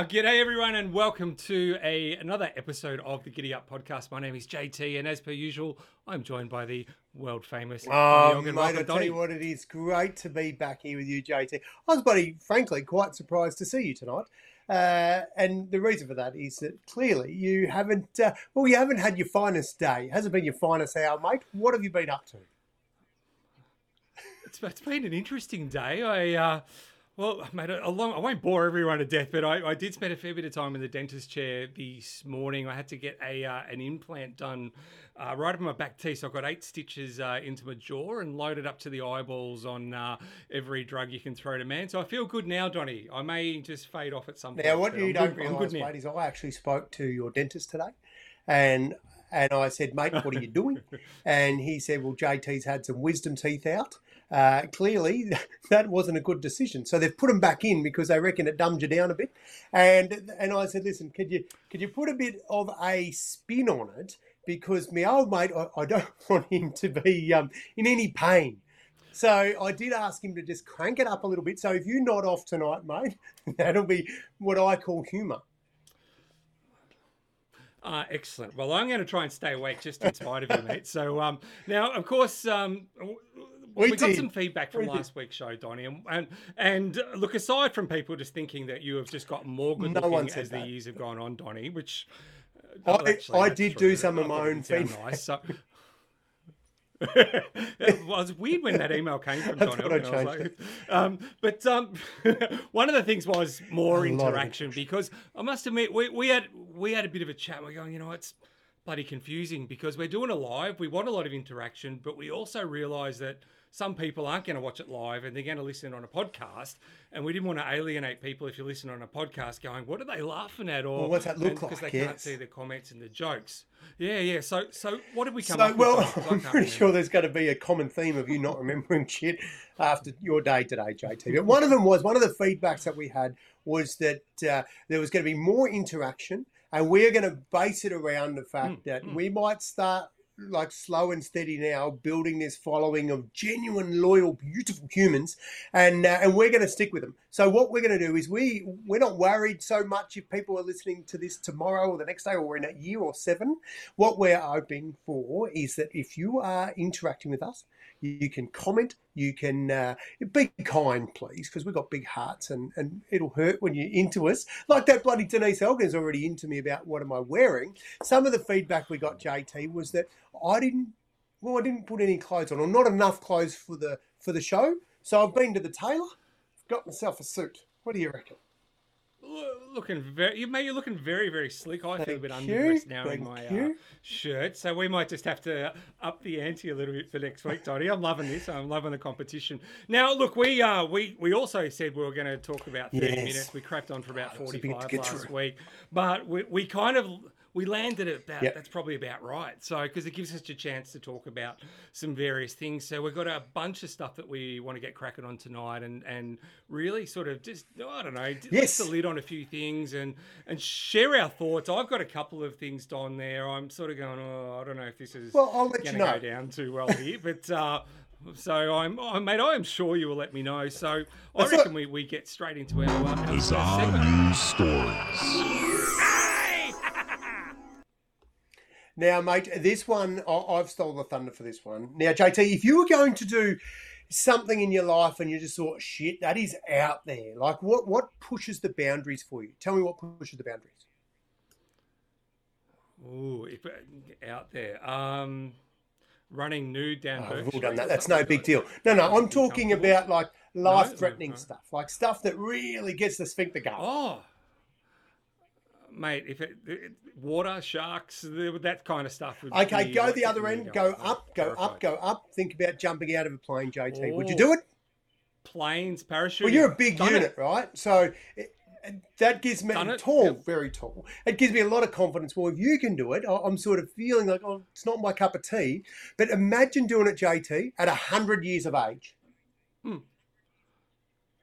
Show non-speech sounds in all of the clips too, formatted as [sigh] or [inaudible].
Wow, g'day everyone, and welcome to a another episode of the Giddy Up podcast. My name is JT, and as per usual, I'm joined by the world famous. Oh, mate, I tell you what, it is great to be back here with you, JT. I was, buddy, frankly, quite surprised to see you tonight. Uh, and the reason for that is that clearly you haven't, uh, well, you haven't had your finest day. It hasn't been your finest hour, mate. What have you been up to? It's, it's been an interesting day. I, uh, well, [laughs] mate, a long, I won't bore everyone to death, but I, I, did spend a fair bit of time in the dentist chair this morning. I had to get a uh, an implant done uh, right up my back teeth. So I've got eight stitches uh, into my jaw and loaded up to the eyeballs on uh, every drug you can throw to man. So I feel good now, Donnie. I may just fade off at some point. Now, what you I'm don't realise, mate, is I actually spoke to your dentist today, and and I said, mate, what are you doing? [laughs] and he said, well, JT's had some wisdom teeth out uh, clearly [laughs] that wasn't a good decision. So they've put them back in because they reckon it dumbed you down a bit. And and I said, listen, could you could you put a bit of a spin on it because my old mate, I, I don't [laughs] want him to be um, in any pain. So I did ask him to just crank it up a little bit. So if you nod off tonight, mate, [laughs] that'll be what I call humour. Uh, excellent. Well, I'm going to try and stay awake just in spite of you, mate. So um, now, of course, um, we, we got some feedback from we last did. week's show, Donnie, and, and, and look aside from people just thinking that you have just got more good no looking as that. the years have gone on, Donnie, which uh, I, actually, I did true. do some of my own feedback. Nice, so, [laughs] it was weird when that email came from Donnie. Like, [laughs] um, but um, [laughs] one of the things was more interaction because I must admit we, we had we had a bit of a chat. We're going, you know, it's bloody confusing because we're doing a live. We want a lot of interaction, but we also realise that some people aren't going to watch it live and they're going to listen on a podcast. And we didn't want to alienate people if you listen on a podcast going, what are they laughing at? Or well, what's that look like? Because they yes. can't see the comments and the jokes. Yeah, yeah. So, so what did we come so, up well, with? Well, I'm pretty sure there's going to be a common theme of you not remembering [laughs] shit after your day today, JT. But one of them was one of the feedbacks that we had was that uh, there was going to be more interaction. And we're going to base it around the fact mm, that mm. we might start like slow and steady now, building this following of genuine, loyal, beautiful humans, and uh, and we're going to stick with them. So what we're going to do is we we're not worried so much if people are listening to this tomorrow or the next day or in a year or seven. What we're hoping for is that if you are interacting with us, you can comment, you can uh, be kind, please, because we've got big hearts and, and it'll hurt when you're into us. Like that bloody Denise Elgin's already into me about what am I wearing. Some of the feedback we got, JT, was that I didn't, well, I didn't put any clothes on or not enough clothes for the for the show. So I've been to the tailor, got myself a suit. What do you reckon? Looking very you may you're looking very very sleek i feel a bit underdressed now Thank in my uh, shirt. So we might just have to up the ante a little bit for next week Dottie. i'm loving this. I'm loving the competition. Now look we uh we we also said we were going to talk about 30 yes. minutes. We crapped on for about 45 last through. week. But we, we kind of we landed at that. Yep. That's probably about right. So, because it gives us a chance to talk about some various things. So, we've got a bunch of stuff that we want to get cracking on tonight, and and really sort of just I don't know, yes. the lid on a few things and and share our thoughts. I've got a couple of things on there. I'm sort of going, oh, I don't know if this is well, I'll let going to know. go down too well here, [laughs] but. uh so I'm, oh, mate. I am sure you will let me know. So I reckon we, we get straight into our, uh, our bizarre news stories. Now, mate, this one, I've stole the thunder for this one. Now, JT, if you were going to do something in your life and you just thought, shit, that is out there, like what, what pushes the boundaries for you? Tell me what pushes the boundaries. Oh, if out there. Um, running nude down. Oh, we've all done that. That's no big deal. No, no, I'm talking about like life-threatening no, no. stuff, like stuff that really gets the sphincter going. Oh, mate, if it, it, water, sharks, that kind of stuff. Okay, be, go the other end, go up, go terrified. up, go up. Think about jumping out of a plane, JT. Would you do it? Planes, parachute. Well, you're a big Done unit, it. right? So it, that gives me tall, yep. very tall. It gives me a lot of confidence. Well, if you can do it, I'm sort of feeling like, oh, it's not my cup of tea. But imagine doing it, JT, at hundred years of age. Hmm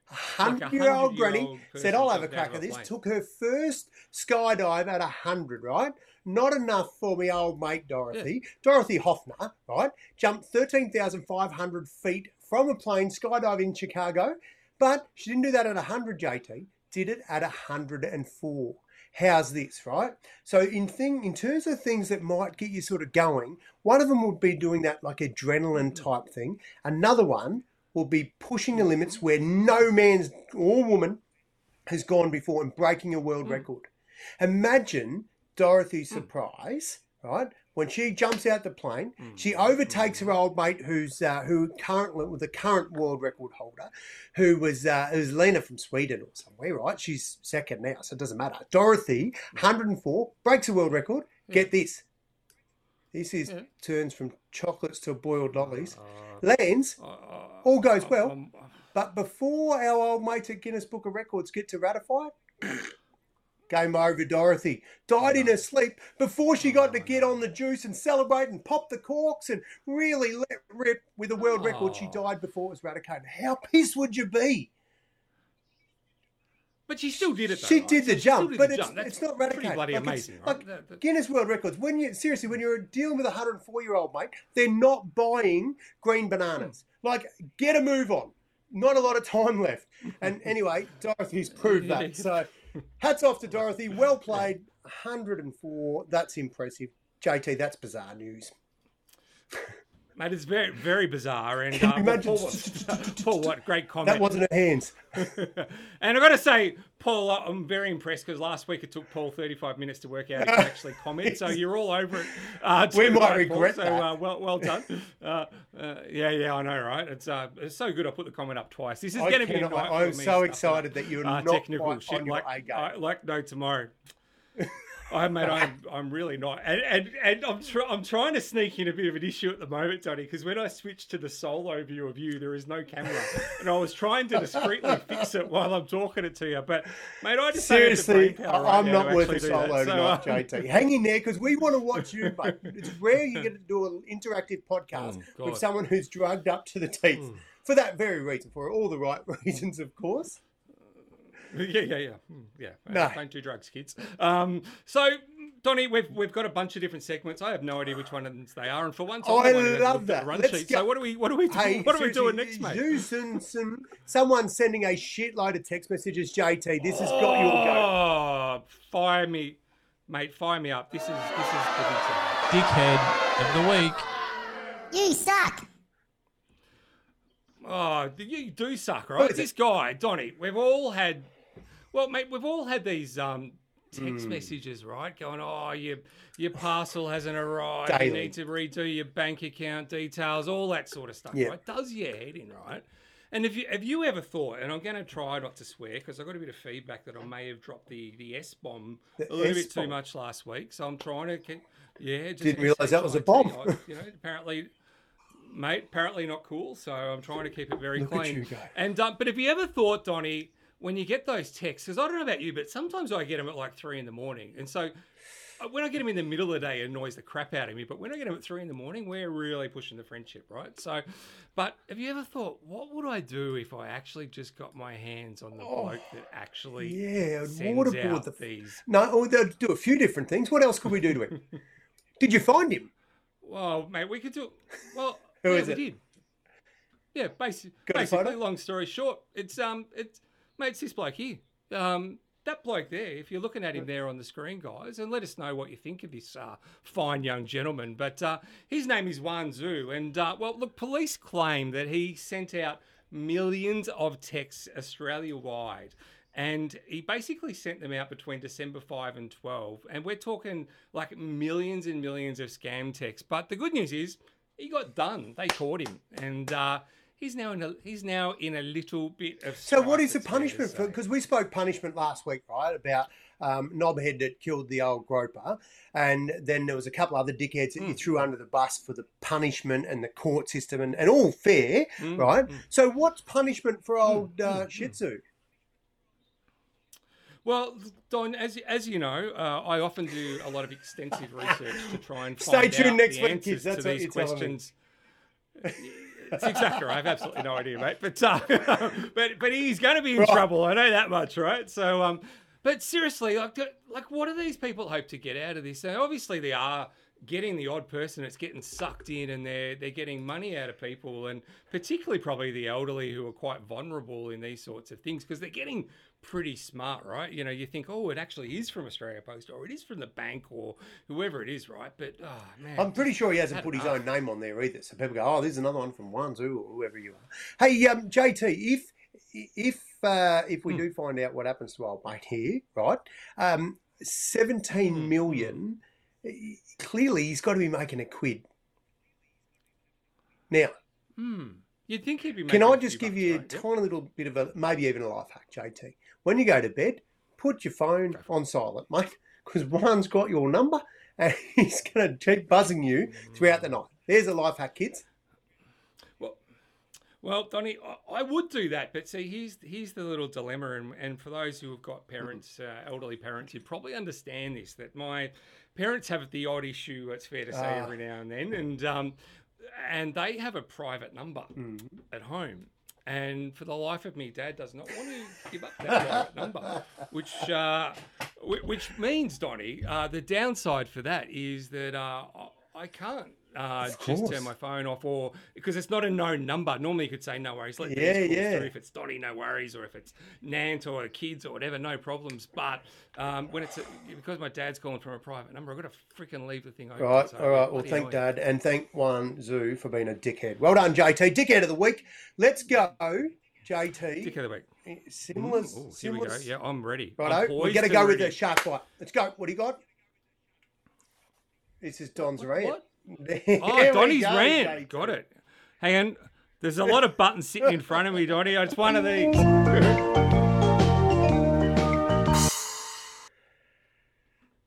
hundred year old granny said, "I'll have a crack at this." Took her first skydive at hundred, right? Not enough for me old mate Dorothy. Yeah. Dorothy Hoffner, right? Jumped thirteen thousand five hundred feet from a plane, skydiving in Chicago. But she didn't do that at 100, JT. did it at 104. How's this, right? So in thing in terms of things that might get you sort of going, one of them would be doing that like adrenaline type thing. Another one will be pushing the limits where no man's or woman has gone before and breaking a world record. Imagine Dorothy's surprise, right? When she jumps out the plane, she overtakes her old mate, who's uh, who currently with the current world record holder, who was uh, who's Lena from Sweden or somewhere, right? She's second now, so it doesn't matter. Dorothy, 104, breaks a world record. Get this. This is Yeah. turns from chocolates to boiled lollies. Uh, Lands, uh, all goes well. um, But before our old mate at Guinness Book of Records get to ratify [clears throat] game over, Dorothy. Died in her sleep before she got to get on the juice and celebrate and pop the corks and really let rip with a world record. She Oh. died before it was ratified. How pissed would you be? But she still did it. Though, She right? did the still jump, did but the it's, jump. It's not ratified. bloody Like, amazing, right? like Guinness World Records. When you seriously, when you're dealing with a 104 year old mate, they're not buying green bananas. Like, get a move on. Not a lot of time left. And [laughs] anyway, Dorothy's proved that. So, hats off to Dorothy. Well played. 104. That's impressive. JT, that's bizarre news. [laughs] Mate, it's very, very bizarre. And [laughs] uh, Paul, imagine? Paul, [laughs] Paul, what great comment. That wasn't her hands. [laughs] and I've got to say, Paul, I'm very impressed because last week it took Paul 35 minutes to work out he could actually comment. So you're all over it. Uh, We might Paul. regret so, that. Uh, well, well done. Uh, uh, yeah, yeah, I know, right? It's uh, it's so good. I put the comment up twice. This is going to be a. I'm so stuff, excited that you're uh, not technical quite shit on your like A game. I, like no tomorrow. I mate, I'm [laughs] I'm really not, and and, and I'm tr- I'm trying to sneak in a bit of an issue at the moment, Donnie, because when I switch to the solo view of you, there is no camera, [laughs] and I was trying to discreetly fix it while I'm talking it to you, but mate, I just don't have the Seriously, I'm not worth a actually do that. solo So, uh, JT. Hang in there because we want to watch you, mate. [laughs] It's rare you get to do an interactive podcast Oh, with someone who's drugged up to the teeth. For that very reason, for all the right reasons, of course. [laughs] Yeah, yeah, yeah, Hmm, yeah. No. Don't do drugs, kids. Um, so. Donnie, we've we've got a bunch of different segments. I have no idea which ones they are, and for once, I'm I the one who hasn't love that. run Let's sheet. go. So what do we what do we do, Hey, what are we doing next, mate? You some, some someone sending a shitload of text messages. JT, this has got your go. Oh, fire me, mate! Fire me up. This is this is the big. Dickhead of the week. You suck. Oh, you do suck, What right? This guy, Donnie. We've all had, well, mate, we've all had these um text Hmm. messages, right? Going, oh, your your parcel hasn't arrived. You need to redo your bank account details, all that sort of stuff, Yeah. right? Does your head in, right? And if you have you ever thought, and I'm going to try not to swear because I got a bit of feedback that I may have dropped the the S bomb a little bit S-bomb? too much last week, so I'm trying to keep. Yeah, just Didn't realise that was a bomb. I- You know, apparently mate. Apparently not cool. So I'm trying to keep it very Look clean. And um, but if you ever thought, Donnie, when you get those texts? Because I don't know about you, but sometimes I get them at like three in the morning, and so. uh, When I get them in the middle of the day, it annoys the crap out of me. But when I get them at three in the morning, we're really pushing the friendship, right? So, but have you ever thought, what would I do if I actually just got my hands on the bloke that actually Oh, Yeah, sends waterboard out the these? No, oh, they'll do a few different things. What else could we do to him? [laughs] Did you find him? Well, mate, we could do. Well, Who yeah, is we it? did. Yeah, basi- Got a basically, long story short, it's um, it's mate, it's this bloke here. Um, that bloke there. If you're looking at him there on the screen, guys, and let us know what you think of this uh, fine young gentleman. But uh, his name is Wan Zhu, and uh, well, look, police claim that he sent out millions of texts Australia wide. And he basically sent them out between December 5 and 12. And we're talking like millions and millions of scam texts. But the good news is he got done. They caught him. And uh, he's now in a he's now in a little bit of So, what is the it's fair to punishment for? Because we spoke punishment last week, right? About um, knobhead that killed the old groper, and then there was a couple other dickheads that you Mm. threw under the bus for the punishment and the court system, and, and all fair, Mm, right? So, what's punishment for old uh, Shih Tzu? Well, Don, as as you know, uh, I often do a lot of extensive research to try and [laughs] Stay tuned out next week, answers kids. That's to what these you're telling me. questions. It's exactly right. I have absolutely no idea, mate. But uh, [laughs] but but he's going to be in Right. trouble. I know that much, right? So um, but seriously, like like what do these people hope to get out of this? So obviously they are getting the odd person that's getting sucked in, and they're they're getting money out of people, and particularly probably the elderly who are quite vulnerable in these sorts of things because they're getting pretty smart, right? You know, you think, oh, it actually is from Australia Post or it is from the bank or whoever it is, right? But oh man, I'm pretty sure he hasn't put his own name on there either. So people go, "Oh, there's another one from Wanzhou or whoever you are." Hey, um, JT, if if uh, if Hmm. we do find out what happens to old mate here, right? Um, Seventeen Hmm. million. Clearly, he's got to be making a quid. Now, Hmm. You'd think he'd be. can I just give bucks, you a right? Yep. tiny little bit of a maybe even a life hack, JT? When you go to bed, put your phone Go for it. on silent, mate, because one's got your number and [laughs] he's going to keep buzzing you throughout the night. There's a life hack, kids. Well, well, Donnie, I, would do that, but see, here's here's the little dilemma, and, and for those who have got parents, uh, elderly parents, you probably understand this. That my parents have the odd issue. It's fair to say Ah. every now and then, and um, and they have a private number at home. And for the life of me, Dad does not want to give up that [laughs] number, which uh, which means, Donnie, uh, the downside for that is that uh, I can't uh, just turn my phone off, or because it's not a known number. Normally, you could say no worries, let Yeah, yeah. through. If it's Donnie, no worries, or if it's Nant or kids or whatever, no problems. But um, when it's a, because my dad's calling from a private number, I've got to freaking leave the thing open. Right, So, all right. Well, thank annoying. Dad and thank One Zoo for being a dickhead. Well done, JT. Dickhead of the week. Let's go, JT. Dick of the week. Similar. Ooh, here we go. Yeah, I'm ready. I'm Righto. We're going to go with ready. the shark bite. Let's go. What do you got? This is Don's What- what? Oh, Donnie's go, rant. Got it. Hang on. There's a lot of buttons sitting in front of me, Donnie. It's one of these.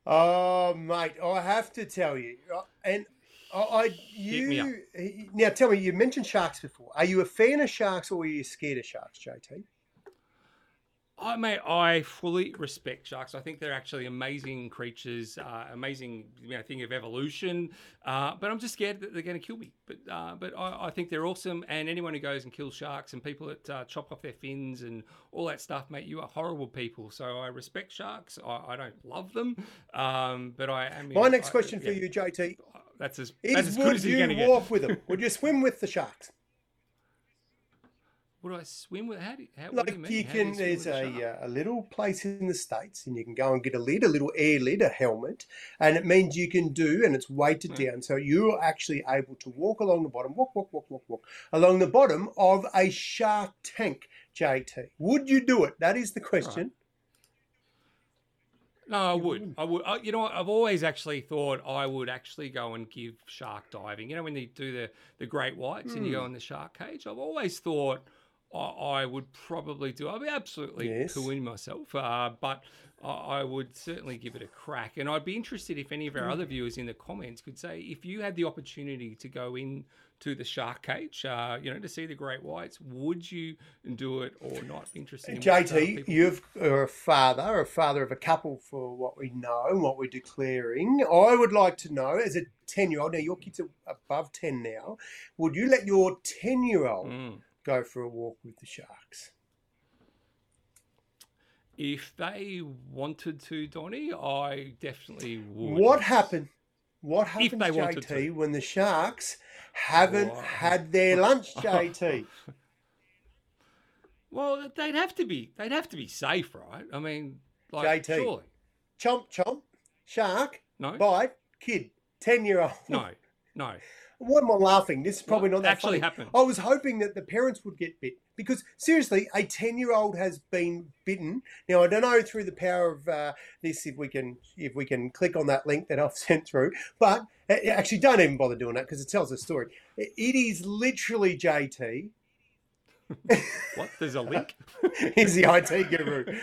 Oh, mate, I have to tell you, uh, and I, I you now tell me. You mentioned sharks before. Are you a fan of sharks or are you scared of sharks, JT? I mate, I fully respect sharks. I think they're actually amazing creatures, uh, amazing you know, thing of evolution. Uh, but I'm just scared that they're going to kill me. But uh, but I, I think they're awesome. And anyone who goes and kills sharks and people that uh, chop off their fins and all that stuff, mate, you are horrible people. So I respect sharks. I, I don't love them, um, but I am. My next I- question for yeah, you, JT, That's as that's as good as you're going to you get. walk with them? Would you swim with the sharks? Would I swim with? How do how, what do Like you mean? you do you can, there's a a, uh, a little place in the states, and you can go and get a lid, a little air lid, a helmet, and it means you can do, and it's weighted down, so you're actually able to walk along the bottom, walk, walk, walk, walk, walk, along the bottom of a shark tank. JT, would you do it? That is the question. No, I would. I would. I, you know, what? I've always actually thought I would actually go and give shark diving. You know, when they do the the great whites and you Hmm. go in the shark cage, I've always thought I, I would probably do. I'd be absolutely Yes. pooing myself, uh, but I, I would certainly give it a crack. And I'd be interested if any of our Hmm. other viewers in the comments could say if you had the opportunity to go in to the shark cage, uh, you know, to see the great whites, would you do it or not? Interesting. JT, you've are a father, a father of a couple for what we know and what we're declaring. I would like to know, as a 10 year old, now your kids are above 10 now, would you let your 10 year old Mm. Go for a walk with the sharks? If they wanted to, Donny, I definitely would. What happened? What happens, they JT, to. when the sharks haven't Oh. had their lunch, [laughs] JT? Well, they'd have to be. They'd have to be safe, right? I mean, like JT. surely. chomp, chomp, shark, No, bite, kid, 10 year old. no, [laughs] no. What am I laughing? This is probably not that actually funny. happened? I was hoping that the parents would get bit because seriously, a ten-year-old has been bitten. Now I don't know through the power of uh, this if we can if we can click on that link that I've [laughs] sent through, but uh, actually don't even bother doing that because it tells a story. It is literally JT. What? There's a link. [laughs] He's the IT guru.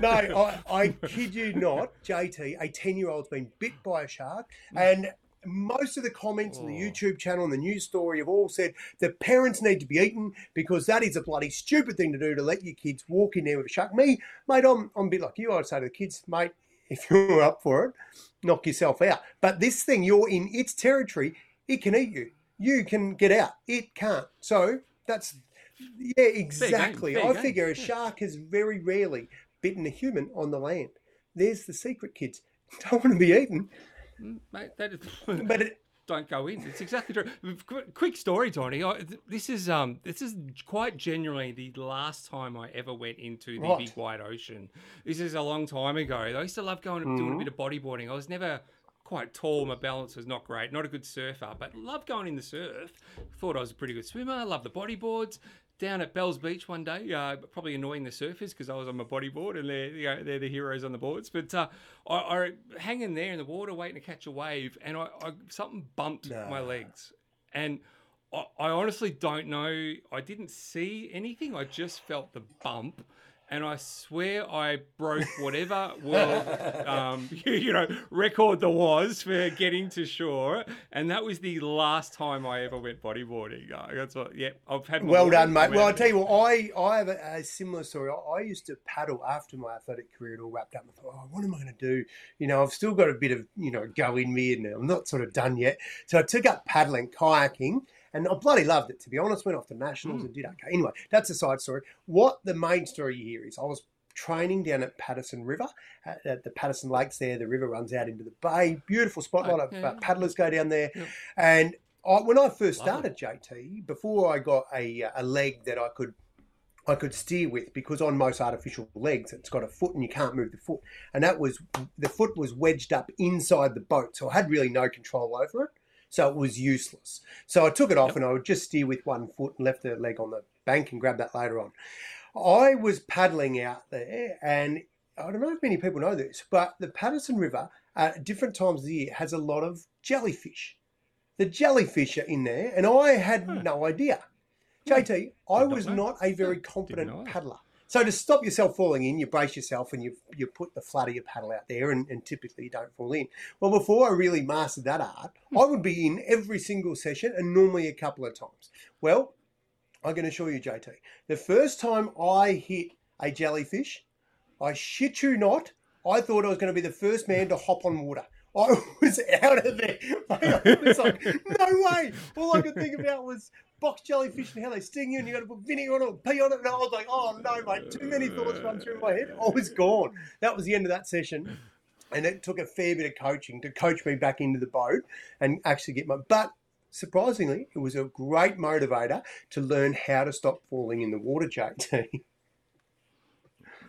No, I, I kid you not, JT, a 10 year old's been bit by a shark, and most of the comments on the Oh. YouTube channel and the news story have all said the parents need to be eaten because that is a bloody stupid thing to do to let your kids walk in there with a shark. Me, mate, I'm, I'm a bit like you. I'd say to the kids, mate, [laughs] if you're up for it, knock yourself out. But this thing, you're in its territory, it can eat you. You can get out, it can't. So that's yeah, exactly. fair I game, figure a yeah. shark has very rarely bitten a human on the land. There's the secret, kids. [laughs] Don't want to be eaten, that is. [laughs] but it, don't go in. It's exactly true. Quick story, Tony. This is um this is quite genuinely the last time I ever went into the what? big wide ocean. This is a long time ago. I used to love going and mm-hmm. doing a bit of bodyboarding. I was never quite tall. My balance was not great. Not a good surfer, but loved going in the surf. Thought I was a pretty good swimmer. Loved the bodyboards down at Bells Beach one day, uh, probably annoying the surfers because I was on my bodyboard and they're you know, they're the heroes on the boards. But uh, I, I hanging there in the water waiting to catch a wave, and I, I something bumped nah. my legs, and I, I honestly don't know. I didn't see anything. I just felt the bump, and I swear I broke whatever world, um, [laughs] you know, record there was for getting to shore, and that was the last time I ever went bodyboarding. Uh, that's what. Yeah, I've had. Well done, mate. Well, I tell you what, I I have a, a similar story. I, I, used to paddle after my athletic career it all wrapped up. I thought, oh, what am I going to do? You know, I've still got a bit of you know go in me, and I'm not sort of done yet. So I took up paddling, kayaking and I bloody loved it, to be honest. Went off to nationals mm. and did okay. Anyway, that's a side story. What the main story here is I was training down at Patterson River, at, at, the Patterson Lakes there. The river runs out into the bay. Beautiful spot. A lot of uh, paddlers go down there. Yeah. And I, when I first started JT, before I got a, a leg that I could I could steer with because on most artificial legs it's got a foot and you can't move the foot. And that was the foot was wedged up inside the boat, so I had really no control over it. So it was useless. So I took it off yep. and I would just steer with one foot and left the leg on the bank and grab that later on. I was paddling out there and I don't know if many people know this, but the Patterson River at different times of the year has a lot of jellyfish. The jellyfish are in there, and I had hmm. no idea. JT, I was not a very competent paddler. So to stop yourself falling in, you brace yourself and you you put the flat of your paddle out there, and, and typically you don't fall in. Well, before I really mastered that art, hmm. I would be in every single session, and normally a couple of times. Well, I'm going to show you, JT. The first time I hit a jellyfish, I shit you not, I thought I was going to be the first man to hop on water. I was out of there. [laughs] I was like, no way. All I could think about was box jellyfish and how they sting you and you got to put vinegar on it pee on it. And I was like, oh no, mate, too many thoughts run through my head. I was gone. That was the end of that session. And it took a fair bit of coaching to coach me back into the boat and actually get my. But surprisingly, it was a great motivator to learn how to stop falling in the water, JT. [laughs]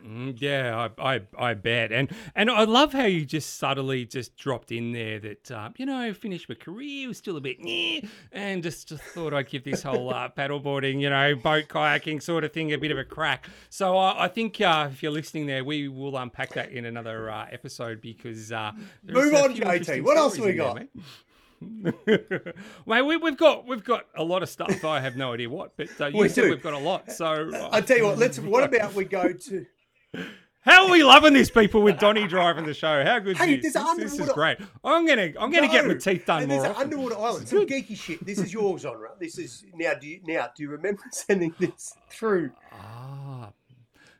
Mm, yeah, I, I, I bet, and and I love how you just subtly just dropped in there that uh, you know finished my career was still a bit yeah, and just, just thought I'd give this whole uh, paddleboarding, you know, boat kayaking sort of thing a bit of a crack. So uh, I think uh, if you're listening there, we will unpack that in another uh, episode because uh, move on, JT. What else we got? [laughs] well, we, have got we've got a lot of stuff. I have no idea what, but uh, you we said do. we've got a lot. So I tell you what. Let's. What [laughs] about we go to how are we loving this, people, with Donnie driving the show? How good hey, is this? This is great. I'm gonna, I'm gonna no, get my teeth done more. There's an underwater island, some geeky shit. This is your genre. This is now. Do you now? Do you remember [laughs] sending this through? Ah,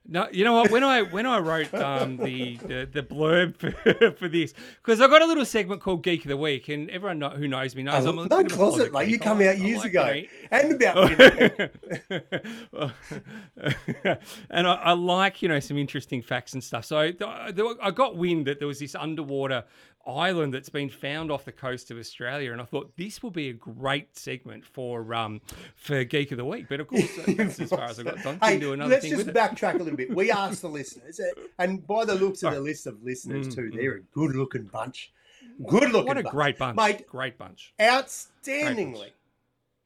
no, you know what? When I when I wrote um, the, the, the blurb [laughs] for, for this, because I got a little segment called Geek of the Week, and everyone know, who knows me knows I'm a no closet, mate. You come out years like, ago, and about [laughs] [laughs] and I, I, like you know some interesting facts and stuff. So I, I got wind that there was this underwater island that's been found off the coast of Australia, and I thought this will be a great segment for um for Geek of the Week. But of course, [laughs] that's as far as I got. Don't hey, do another let's thing just backtrack a little bit. We asked the listeners, uh, and by the looks of the list of listeners mm, too, mm. they're a good-looking bunch. Good looking. What a bunch. great bunch, mate! Great bunch. Outstandingly.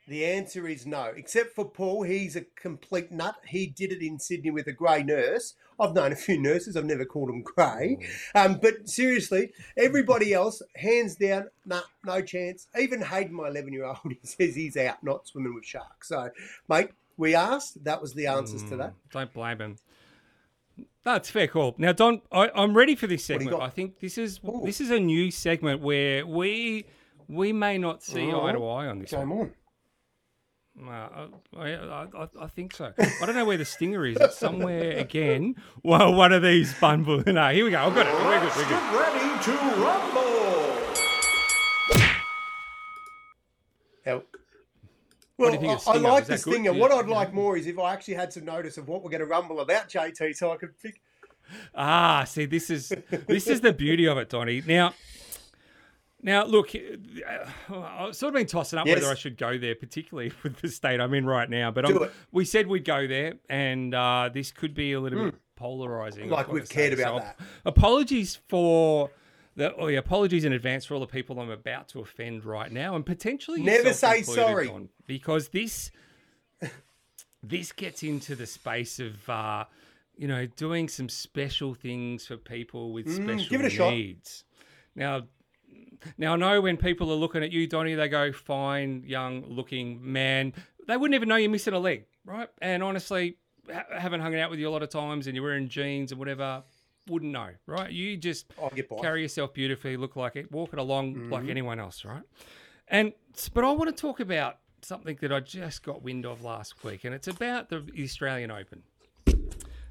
The answer is no, except for Paul. He's a complete nut. He did it in Sydney with a grey nurse. I've known a few nurses. I've never called them grey. Mm. Um, but seriously, everybody else, hands down, nah, no chance. Even Hayden, my 11 year old, [laughs] he says he's out, not swimming with sharks. So, mate, we asked. That was the answers mm, to that. Don't blame him. That's fair call. Now, Don, I, am ready for this segment. I think this is Ooh. this is a new segment where we we may not see eye to eye on this. One. on. Uh, I, I, I, think so. I don't know where the stinger is. It's somewhere again. Well, one of these bundles. [laughs] No, here we go. I've got it. We're good. We're good. Get ready to rumble. Help. Well, I, I, like the stinger. What I'd like more is if I actually had some notice of what we're going to rumble about, JT, so I could pick. Ah, see, this is this is the beauty of it, Donnie. Now, Now, look, uh, I've sort of been tossing up yes. whether I should go there, particularly [laughs] with the state I'm in right now. But we said we'd go there, and uh, this could be a little mm. bit polarizing. Like we've cared about so that. Apologies for the oh, yeah, apologies in advance for all the people I'm about to offend right now, and potentially never say sorry on, because this [laughs] this gets into the space of. Uh, you know, doing some special things for people with mm, special give it a needs. Shot. Now, now I know when people are looking at you, Donnie, they go, "Fine, young-looking man." They wouldn't even know you're missing a leg, right? And honestly, ha- haven't hung out with you a lot of times, and you're wearing jeans and whatever. Wouldn't know, right? You just carry yourself beautifully, look like it, walk it along mm-hmm. like anyone else, right? And but I want to talk about something that I just got wind of last week, and it's about the Australian Open.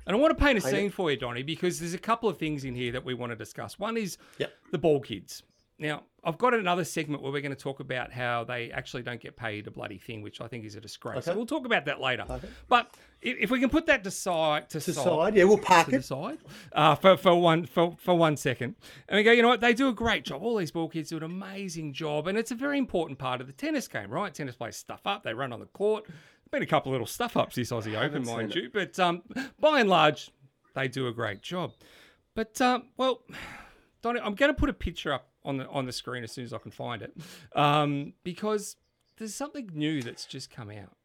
And I want to paint a scene for you, Donnie, because there's a couple of things in here that we want to discuss. One is yep. the ball kids. Now, I've got another segment where we're going to talk about how they actually don't get paid a bloody thing, which I think is a disgrace. Okay. So we'll talk about that later. Okay. But if we can put that to side, to, to side, side, yeah, we'll park it aside uh, for for one for, for one second, and we go. You know what? They do a great job. All these ball kids do an amazing job, and it's a very important part of the tennis game, right? Tennis players stuff up. They run on the court. Been a couple of little stuff ups this Aussie Open, mind you, but um, by and large, they do a great job. But um, well, [sighs] Donnie, I'm going to put a picture up on the on the screen as soon as I can find it, um, because there's something new that's just come out.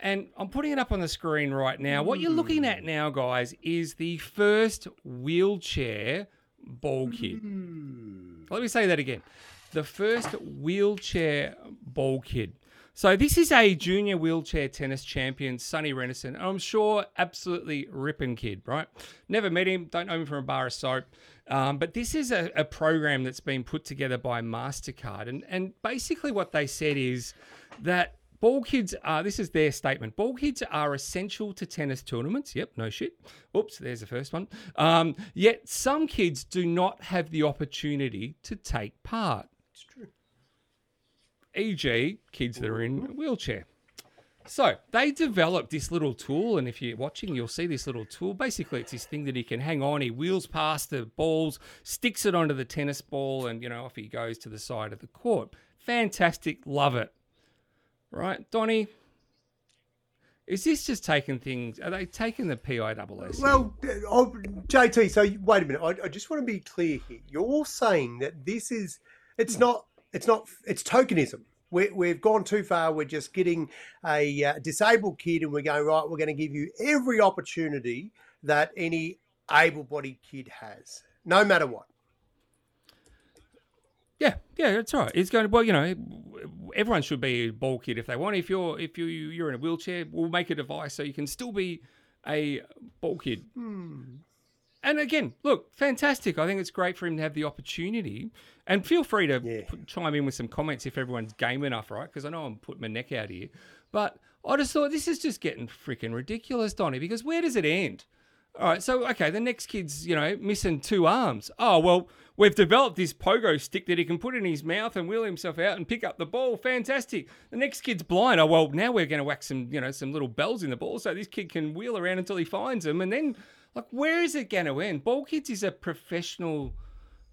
And I'm putting it up on the screen right now. What you're looking at now, guys, is the first wheelchair ball kid. Mm. Let me say that again. The first wheelchair ball kid. So this is a junior wheelchair tennis champion, Sonny Renison. I'm sure absolutely ripping kid, right? Never met him, don't know him from a bar of soap. Um, but this is a, a, program that's been put together by MasterCard. And, and basically what they said is that ball kids are, this is their statement, ball kids are essential to tennis tournaments. Yep, no shit. Oops, there's the first one. Um, yet some kids do not have the opportunity to take part e.g., kids that are in a wheelchair. So they developed this little tool, and if you're watching, you'll see this little tool. Basically, it's this thing that he can hang on. He wheels past the balls, sticks it onto the tennis ball, and you know off he goes to the side of the court. Fantastic, love it. Right, Donnie. Is this just taking things? Are they taking the PISS? Well, uh, oh, JT. So wait a minute. I, I just want to be clear here. You're saying that this is. It's hmm. not it's not it's tokenism. We have gone too far. We're just getting a uh, disabled kid, and we're going right. We're going to give you every opportunity that any able-bodied kid has, no matter what. Yeah, yeah, that's right. It's going to well, you know, everyone should be a ball kid if they want. If you're if you you're in a wheelchair, we'll make a device so you can still be a ball kid. Hmm and again, look, fantastic. I think it's great for him to have the opportunity. And feel free to yeah. put, chime in with some comments if everyone's game enough, right? Because I know I'm putting my neck out here. But I just thought this is just getting freaking ridiculous, Donnie, because where does it end? All right, so okay, the next kid's, you know, missing two arms. Oh, well, we've developed this pogo stick that he can put in his mouth and wheel himself out and pick up the ball. Fantastic. The next kid's blind. Oh, well, now we're going to whack some, you know, some little bells in the ball so this kid can wheel around until he finds them and then like, where is it going to end? Ball Kids is a professional.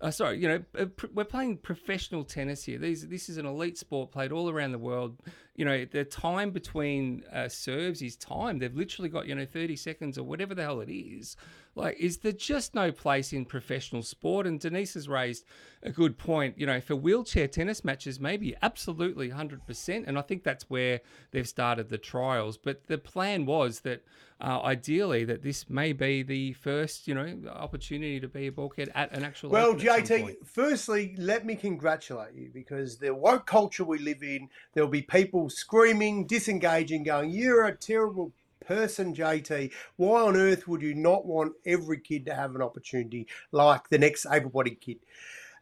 Uh, sorry, you know, we're playing professional tennis here. These, this is an elite sport played all around the world. You know, the time between uh, serves is time. They've literally got, you know, 30 seconds or whatever the hell it is like, is there just no place in professional sport? And Denise has raised a good point. You know, for wheelchair tennis matches, maybe absolutely 100%. And I think that's where they've started the trials. But the plan was that uh, ideally that this may be the first, you know, opportunity to be a ball kid at an actual. Well, JT, firstly, let me congratulate you because the woke culture we live in, there'll be people screaming, disengaging, going, "You're a terrible person, JT. Why on earth would you not want every kid to have an opportunity like the next able bodied kid?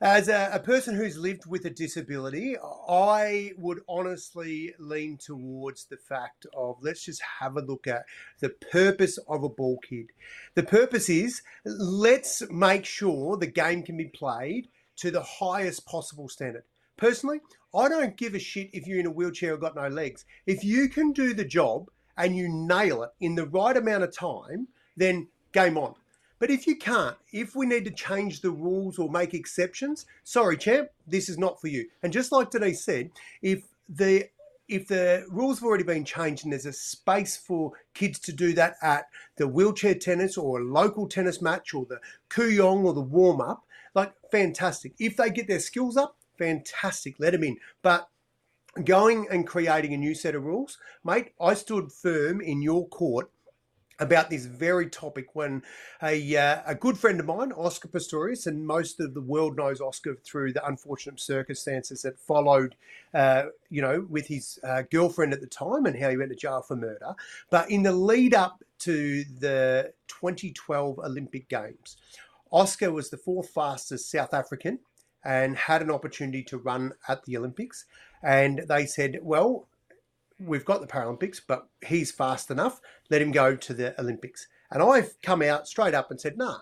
As a, a, person who's lived with a disability, I would honestly lean towards the fact of let's just have a look at the purpose of a ball kid. The purpose is let's make sure the game can be played to the highest possible standard. Personally, I don't give a shit if you're in a wheelchair or got no legs. If you can do the job and you nail it in the right amount of time, then game on. But if you can't, if we need to change the rules or make exceptions, sorry, champ, this is not for you. And just like Denise said, if the if the rules have already been changed and there's a space for kids to do that at the wheelchair tennis or a local tennis match or the Kooyong or the warm up, like fantastic. If they get their skills up, fantastic, let them in. But going and creating a new set of rules, mate, I stood firm in your court about this very topic when a, uh, a good friend of mine, Oscar Pistorius, and most of the world knows Oscar through the unfortunate circumstances that followed, uh, you know, with his uh, girlfriend at the time and how he went to jail for murder. But in the lead up to the 2012 Olympic Games, Oscar was the fourth fastest South African and had an opportunity to run at the Olympics. And they said, well, we've got the Paralympics, but he's fast enough. Let him go to the Olympics. And I've come out straight up and said, nah,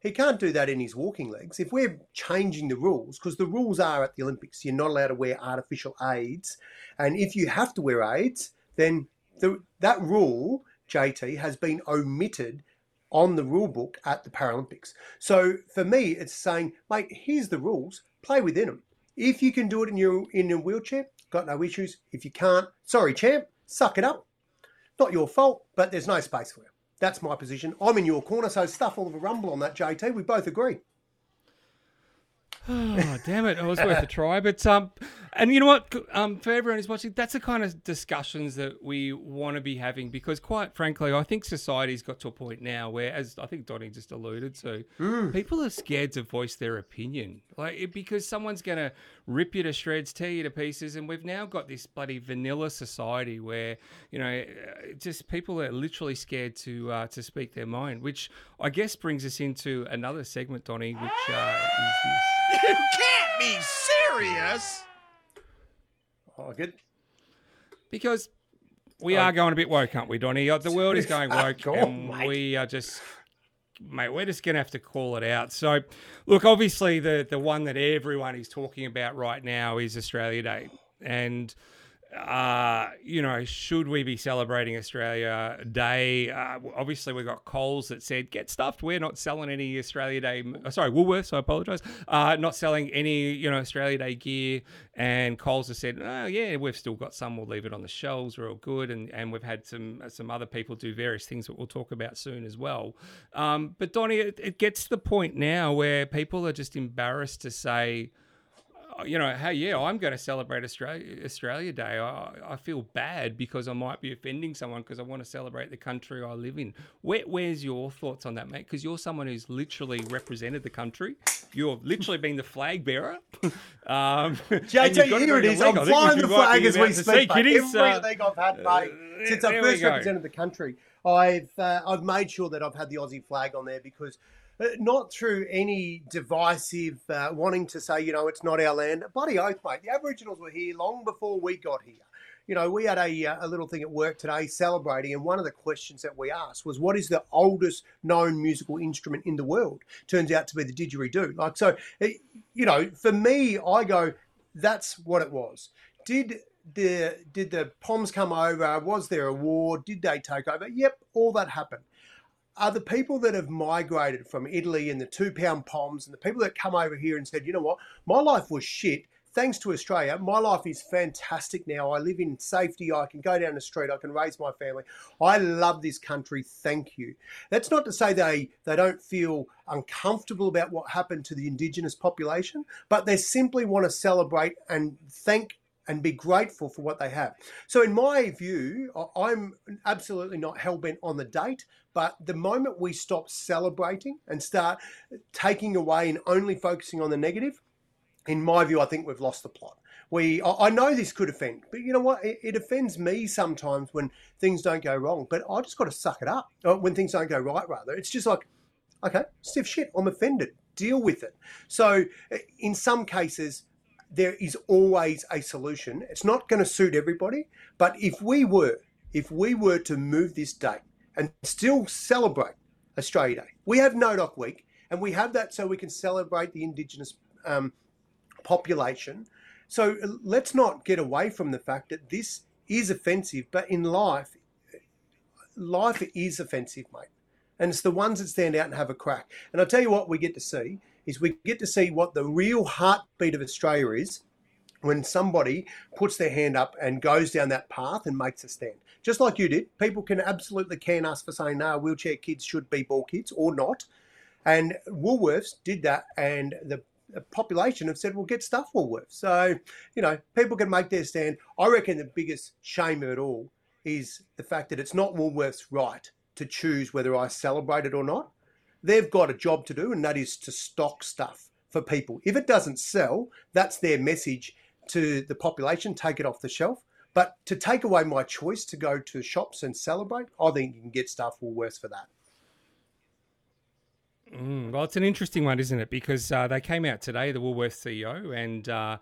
he can't do that in his walking legs. If we're changing the rules, because the rules are at the Olympics, you're not allowed to wear artificial aids. And if you have to wear aids, then the, that rule, JT, has been omitted on the rule book at the Paralympics. So for me, it's saying, mate, here's the rules, play within them. If you can do it in your in a wheelchair, got no issues. If you can't, sorry, champ, suck it up. Not your fault, but there's no space for you. That's my position. I'm in your corner, so stuff all of a rumble on that, JT. We both agree. Oh, damn it. It was worth a try. But, um, and you know what? Um, for everyone who's watching, that's the kind of discussions that we want to be having because, quite frankly, I think society's got to a point now where, as I think Donnie just alluded to, mm. people are scared to voice their opinion. Like, because someone's going to rip you to shreds, tear you to pieces. And we've now got this bloody vanilla society where, you know, just people are literally scared to, uh, to speak their mind, which I guess brings us into another segment, Donnie, which uh, is this. You can't be serious. Oh, good. Because we oh. are going a bit woke, aren't we, Donnie? The world is [laughs] going woke, and mate. we are just, mate, we're just going to have to call it out. So, look, obviously, the the one that everyone is talking about right now is Australia Day, and uh, you know, should we be celebrating Australia Day? Uh, obviously, we got Coles that said, get stuffed. We're not selling any Australia Day. Uh, sorry, Woolworths, I apologise. Uh, not selling any, you know, Australia Day gear. And Coles has said, oh, yeah, we've still got some. We'll leave it on the shelves. We're all good. And, and we've had some some other people do various things that we'll talk about soon as well. Um, but, Donnie, it, it gets to the point now where people are just embarrassed to say, you know, hey, yeah, I'm going to celebrate Australia Australia Day. I, I feel bad because I might be offending someone because I want to celebrate the country I live in. Where, where's your thoughts on that, mate? Because you're someone who's literally represented the country. You've literally been the flag bearer. [laughs] um, JT, here it is. I'm flying the flag as we speak. Everything uh, I've had, mate, since I first represented the country, I've uh, I've made sure that I've had the Aussie flag on there because uh, not through any divisive uh, wanting to say, you know, it's not our land. Bloody oath, mate. The Aboriginals were here long before we got here. You know, we had a, uh, a little thing at work today celebrating, and one of the questions that we asked was, "What is the oldest known musical instrument in the world?" Turns out to be the didgeridoo. Like, so, it, you know, for me, I go, "That's what it was." Did the did the Poms come over? Was there a war? Did they take over? Yep, all that happened are the people that have migrated from Italy and the two pound poms and the people that come over here and said, you know what, my life was shit. Thanks to Australia, my life is fantastic now. I live in safety. I can go down the street. I can raise my family. I love this country. Thank you. That's not to say they, they don't feel uncomfortable about what happened to the Indigenous population, but they simply want to celebrate and thank and be grateful for what they have. So, in my view, I'm absolutely not hell bent on the date, but the moment we stop celebrating and start taking away and only focusing on the negative, in my view, I think we've lost the plot. We, I know this could offend, but you know what? It, it offends me sometimes when things don't go wrong. But I just got to suck it up. Uh, when things don't go right, rather, it's just like, okay, stiff shit. I'm offended. Deal with it. So, in some cases, there is always a solution. It's not going to suit everybody, but if we were, if we were to move this date and still celebrate Australia Day, we have NAIDOC Week, and we have that so we can celebrate the Indigenous um, population. So let's not get away from the fact that this is offensive, but in life, life is offensive, mate. And it's the ones that stand out and have a crack. And I'll tell you what we get to see is we get to see what the real heartbeat of Australia is when somebody puts their hand up and goes down that path and makes a stand. Just like you did, people can absolutely can us for saying, no, wheelchair kids should be ball kids or not. And Woolworths did that, and the population have said, well, get stuff Woolworths. So, you know, people can make their stand. I reckon the biggest shame of it all is the fact that it's not Woolworths' right to choose whether I celebrate it or not. They've got a job to do, and that is to stock stuff for people. If it doesn't sell, that's their message to the population take it off the shelf. But to take away my choice to go to shops and celebrate, I think you can get stuff Woolworths for that. Mm, well, it's an interesting one, isn't it? Because uh, they came out today, the Woolworths CEO, and uh,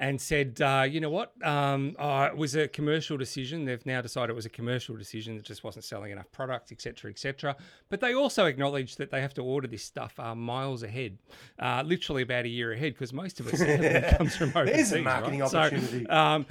and said, uh, you know what, um, oh, it was a commercial decision. They've now decided it was a commercial decision that just wasn't selling enough product, etc., etc. But they also acknowledged that they have to order this stuff uh, miles ahead, uh, literally about a year ahead, because most of it [laughs] [laughs] comes from overseas. There's a marketing right? opportunity. So, um,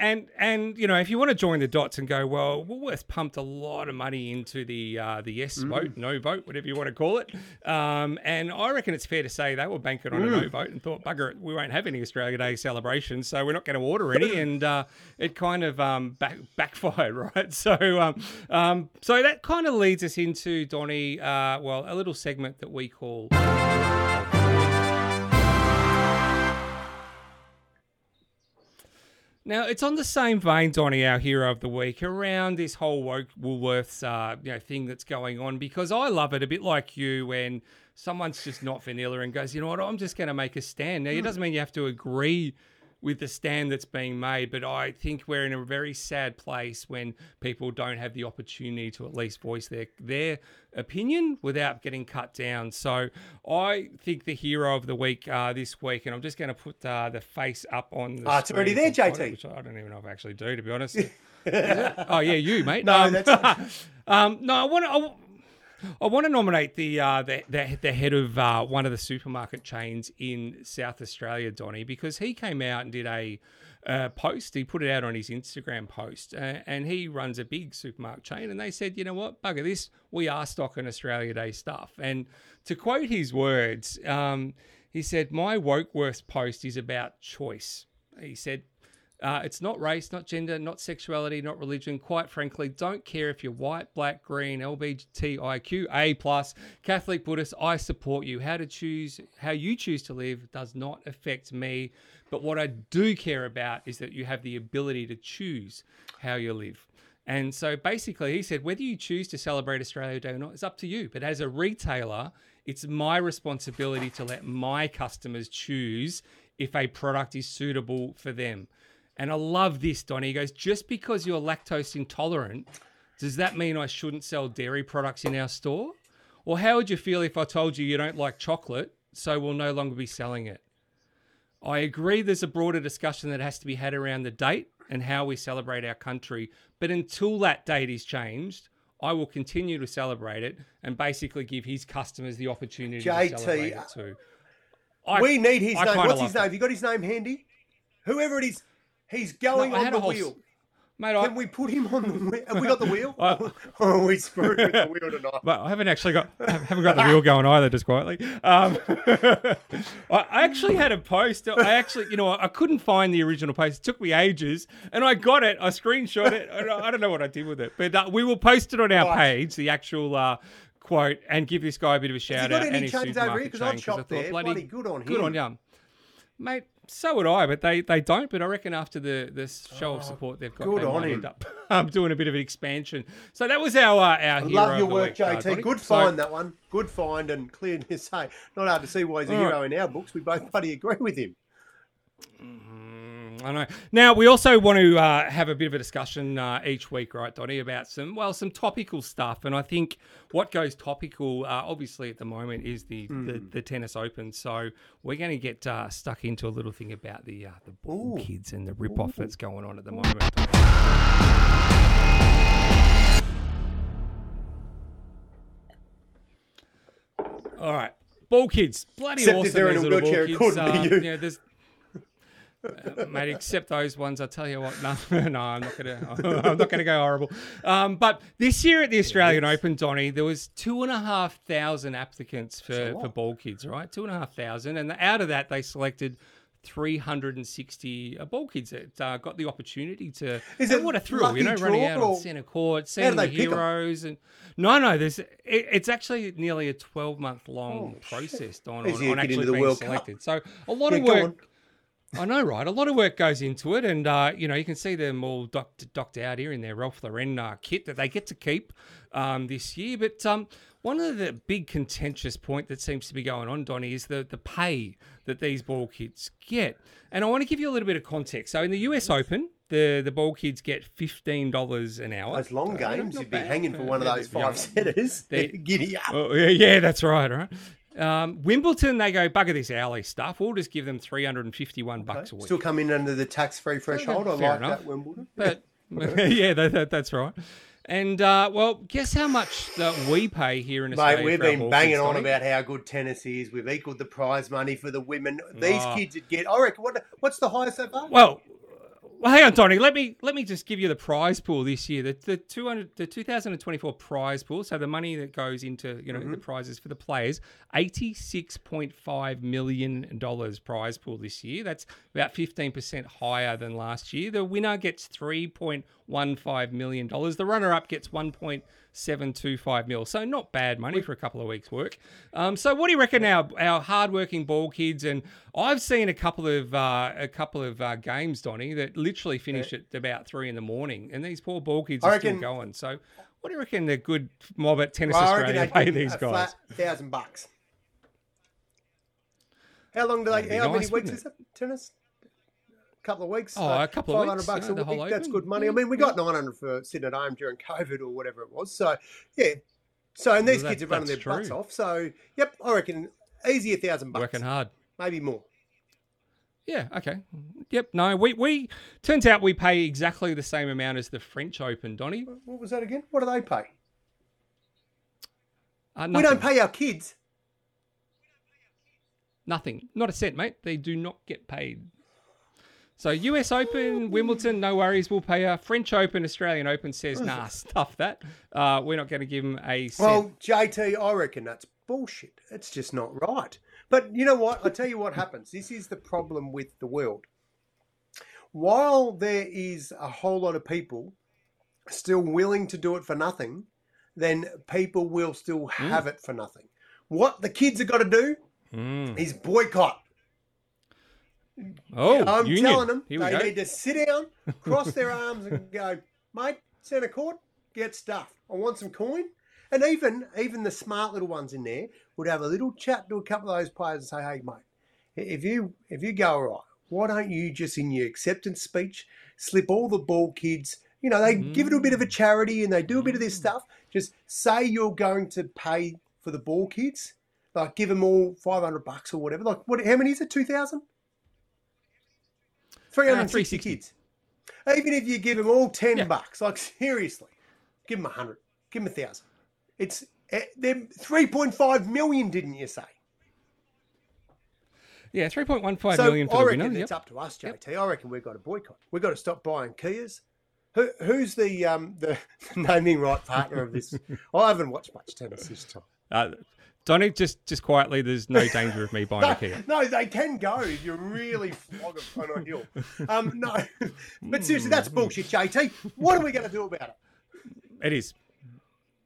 and and you know if you want to join the dots and go well Woolworths pumped a lot of money into the uh, the yes mm. vote no vote whatever you want to call it um, and I reckon it's fair to say they were banking on mm. a no vote and thought bugger it we won't have any Australia Day celebrations so we're not going to order any [laughs] and uh, it kind of um, back, backfired [laughs] right so um, um, so that kind of leads us into Donny uh, well a little segment that we call. Now it's on the same vein, Donny, our hero of the week, around this whole woke Woolworths uh, you know thing that's going on because I love it a bit like you when someone's just not vanilla and goes, you know what, I'm just going to make a stand. Now it doesn't mean you have to agree with the stand that's being made. But I think we're in a very sad place when people don't have the opportunity to at least voice their their opinion without getting cut down. So I think the hero of the week uh, this week, and I'm just going to put uh, the face up on. The oh, it's already there, JT. Which I don't even know if I actually do, to be honest. [laughs] oh yeah, you mate. No, um, that's. [laughs] um, no, I want to. I want to nominate the uh, the, the, the head of uh, one of the supermarket chains in South Australia, Donny, because he came out and did a uh, post. He put it out on his Instagram post, uh, and he runs a big supermarket chain. And they said, you know what, bugger this, we are stocking Australia Day stuff. And to quote his words, um, he said, "My Wokeworth post is about choice." He said, uh, it's not race, not gender, not sexuality, not religion. Quite frankly, don't care if you're white, black, green, LGBTIQ, A plus, Catholic, Buddhist. I support you. How to choose, how you choose to live, does not affect me. But what I do care about is that you have the ability to choose how you live. And so basically, he said, whether you choose to celebrate Australia Day or not, it's up to you. But as a retailer, it's my responsibility to let my customers choose if a product is suitable for them. And I love this, Donny. He goes, just because you're lactose intolerant, does that mean I shouldn't sell dairy products in our store? Or how would you feel if I told you you don't like chocolate, so we'll no longer be selling it? I agree there's a broader discussion that has to be had around the date and how we celebrate our country. But until that date is changed, I will continue to celebrate it and basically give his customers the opportunity JT, to celebrate it too. I, we need his I name. What's his name? Have you got his name handy? Whoever it is, He's going no, on the wheel. Mate, Can I, we put him on the wheel? Have we got the wheel? [laughs] I, [laughs] oh, we screwed with the wheel tonight. But I haven't actually got haven't got the wheel going either, just quietly. Um, [laughs] I actually had a post. I actually, you know, I couldn't find the original post. It took me ages, and I got it. I screenshot it. I don't know what I did with it, but uh, we will post it on our page. The actual. Uh, quote and give this guy a bit of a shout out. Has he got any chains over here? Because I've shopped there. Bloody, bloody good on him. Good on you, mate so would I, but they, they don't. But I reckon after the this show oh, of support they've got, good they on him. end up [laughs] um, doing a bit of an expansion. So that was our uh, our hero. Love your work, week, JT. Uh, good find so, that one. Good find and clear to say. Not hard to see why he's a hero right. in our books. We both bloody agree with him. Mm-hmm. I know. Now we also want to uh, have a bit of a discussion uh, each week, right, Donny, about some well, some topical stuff. And I think what goes topical, uh, obviously at the moment, is the, mm. the, the tennis Open. So we're going to get uh, stuck into a little thing about the uh, the ball Ooh. kids and the rip off that's going on at the moment. All right, ball kids, bloody Except awesome. They're in a wheelchair, it couldn't uh, be you. Yeah, there's Uh, mate, except those ones, I tell you what, [laughs] no, no, I'm not gonna, [laughs] I'm not gonna go horrible. Um, but this year at the Australian yes. Open, Donny, there was two and a half thousand applicants for, for ball kids, right? Two and a half thousand, and out of that, they selected 360 uh, ball kids that uh, got the opportunity to. Is it what a thrill, you know, running out on centre court, seeing the heroes, and no, no, there's it, it's actually nearly a 12 month long oh, process on, on, on actually being selected. Cup. So a lot yeah, of work. I know, right? A lot of work goes into it, and uh, you know you can see them all docked, docked out here in their Ralph Lauren uh, kit that they get to keep um, this year. But um, one of the big contentious point that seems to be going on, Donny, is the the pay that these ball kids get. And I want to give you a little bit of context. So in the US Open, the the ball kids get fifteen dollars an hour. Those long games, you'd be hanging for one of those five setters. [laughs] Giddy up. Oh, yeah, yeah, that's right. Right. Um, Wimbledon, they go bugger this hourly stuff. We'll just give them three hundred and fifty-one okay. bucks a week. Still come in under the tax-free threshold. I like enough. that Wimbledon. But [laughs] yeah, that, that, that's right. And uh, well, guess how much that we pay here in Australia? Mate, we've been banging on about how good tennis is. We've equalled the prize money for the women. These oh. kids would get. I reckon. What, what's the highest so far? Well, well, hang on, Tony. Let me let me just give you the prize pool this year. The the two hundred the two thousand and twenty four prize pool. So the money that goes into you know mm-hmm. the prizes for the players, eighty six point five million dollars prize pool this year. That's about fifteen percent higher than last year. The winner gets three point one five million dollars. The runner up gets one point 725 mil. So not bad money for a couple of weeks' work. Um, so what do you reckon our our hardworking ball kids and I've seen a couple of uh, a couple of uh, games, Donny, that literally finish at about three in the morning, and these poor ball kids are reckon, still going. So what do you reckon the good mob at Tennis well, Australia pay these guys? thousand bucks. How long do they? How nice, many weeks is it? Tennis? Couple of weeks. Oh, a couple of weeks. bucks a week. That's good money. I mean, we got yeah. 900 for sitting at home during COVID or whatever it was. So, yeah. So, and these well, that, kids are running their true. butts off. So, yep, I reckon easy a thousand bucks. Working hard. Maybe more. Yeah, okay. Yep, no, we, we turns out we pay exactly the same amount as the French Open, Donny. What was that again? What do they pay? Uh, we don't pay our kids. Nothing. Not a cent, mate. They do not get paid. So US Open, Wimbledon, no worries, we'll pay a French Open, Australian Open says, nah, stuff that. Uh, we're not going to give them a cent. Well, JT, I reckon that's bullshit. It's just not right. But you know what? I tell you what happens. This is the problem with the world. While there is a whole lot of people still willing to do it for nothing, then people will still hmm. have mm. it for nothing. What the kids have got to do mm. is boycott. Oh, I'm union. telling them they go. need to sit down, cross their arms, and go, mate, centre court, get stuff. I want some coin. And even even the smart little ones in there would have a little chat to a couple of those players and say, hey, mate, if you if you go all right, why don't you just in your acceptance speech slip all the ball kids, you know, they mm. give it a bit of a mm. charity and they do a bit of this mm. stuff. Just say you're going to pay for the ball kids, like give them all five hundred bucks or whatever. Like what? How many is it? Two thousand? 360 uh, kids. Even if you give them all 10 yeah. bucks, like seriously, give them 100, give them a 1,000. It's eh, they're 3.5 million, didn't you say? Yeah, three point one five so million for I the reckon winner. It's yep. up to us, JT. Yep. I reckon we've got to boycott. We've got to stop buying Kias. Who, who's the um, the [laughs] naming right partner of this? [laughs] I haven't watched much tennis this time. Uh, Donny, just just quietly, there's no [laughs] danger of me buying no, a Kia. No, they can go if you really flog them on a hill. Um, no, but seriously, that's bullshit, JT. What are we going to do about it? It is.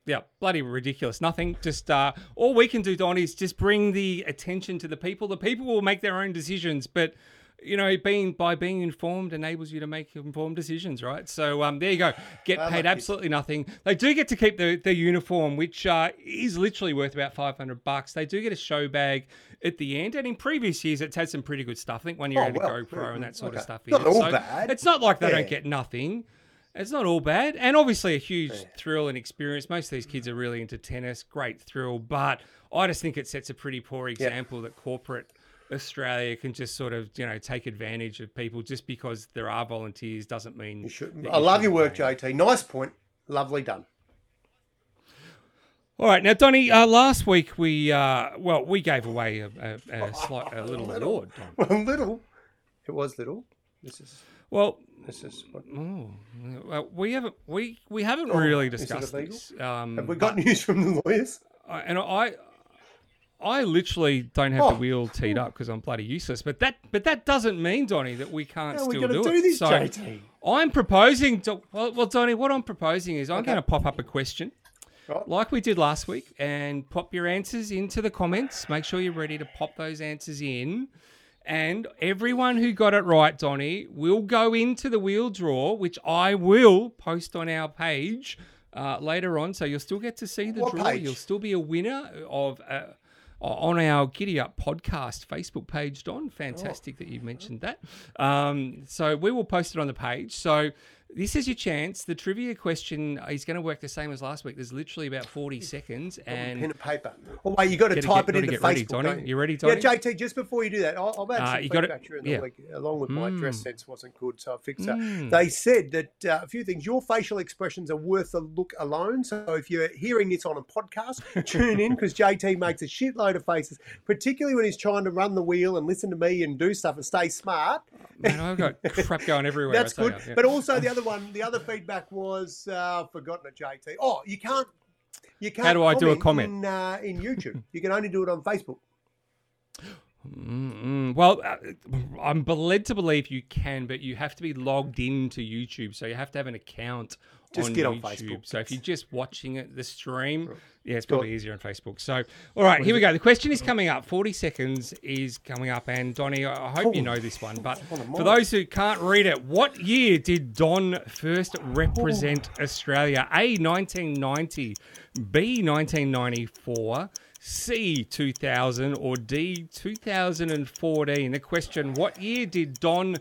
Yeah, bloody ridiculous. Nothing. Just uh, all we can do, Don, is just bring the attention to the people. The people will make their own decisions, but you know, being by being informed enables you to make informed decisions, right? So um, there you go. Get paid absolutely nothing. They do get to keep the, the uniform, which uh, is literally worth about five hundred bucks. They do get a show bag at the end, and in previous years, it's had some pretty good stuff. I think one year oh, had a well, GoPro and that sort okay. of stuff. Not all so bad. It's not like they yeah. don't get nothing. It's not all bad, and obviously a huge yeah. thrill and experience. Most of these kids are really into tennis, great thrill, but I just think it sets a pretty poor example yeah. that corporate Australia can just sort of you know take advantage of people just because there are volunteers doesn't mean. I love your work, JT. Nice point. Lovely done. All right, now Donny. Uh, last week we uh, well we gave away a, a, a, slight, a [laughs] little, award. [laughs] A little. It was little. This is Well, this is. What, oh, well, we haven't we we haven't Oh, really discussed this. Um, have we got news from the lawyers? I- and I, I literally don't have the Oh. wheel teed up because I'm bloody useless. But that, but that doesn't mean, Donny, that we can't How are we still do, do it. this, so JT? I'm proposing. To, well, well, Donny, what I'm proposing is I'm Okay. going to pop up a question. Right. Like we did last week, and pop your answers into the comments. Make sure you're ready to pop those answers in. And everyone who got it right, Donny, will go into the wheel draw, which I will post on our page uh, later on. So you'll still get to see the What draw. page? You'll still be a winner of. Uh, on our Giddy Up podcast Facebook page, Don. Fantastic that you mentioned that. Um, so we will post it on the page. So this is your chance. The trivia question is going to work the same as last week. There's literally about 40 [laughs] seconds, and pen and paper. Oh wait, you got to Gotta type get- it gotta into get ready, Facebook. Donny. don't You ready, Yeah, JT. Just before you do that, I'll, I've had Uh, some you gotta- feedback during the yeah. week, along with my dress Mm. sense wasn't good, so I fixed that. Mm. They said that uh, a few things. Your facial expressions are worth a look alone. So if you're hearing this on a podcast, [laughs] tune in because JT makes a shitload of faces, particularly when he's trying to run the wheel and listen to me and do stuff and stay smart. man, I've got crap going everywhere. [laughs] That's good. ya, yeah. But also the other one, the other feedback was uh, forgotten it, JT. Oh, you can't. You can't. How do I do a comment? in, uh, in YouTube? You can only do it on Facebook. Mm-mm. Well, uh, I'm led to believe you can, but you have to be logged into YouTube, so you have to have an account. Just on get on YouTube. Facebook. So if you're just watching it, the stream, yeah, it's probably easier on Facebook. So, all right, here we go. The question is coming up. 40 seconds is coming up, and Donny, I I hope you know this one, but for those who can't read it, what year did Don first represent Australia? A 1990, B 1994. C 2000 or D 2014. The question: What year did Don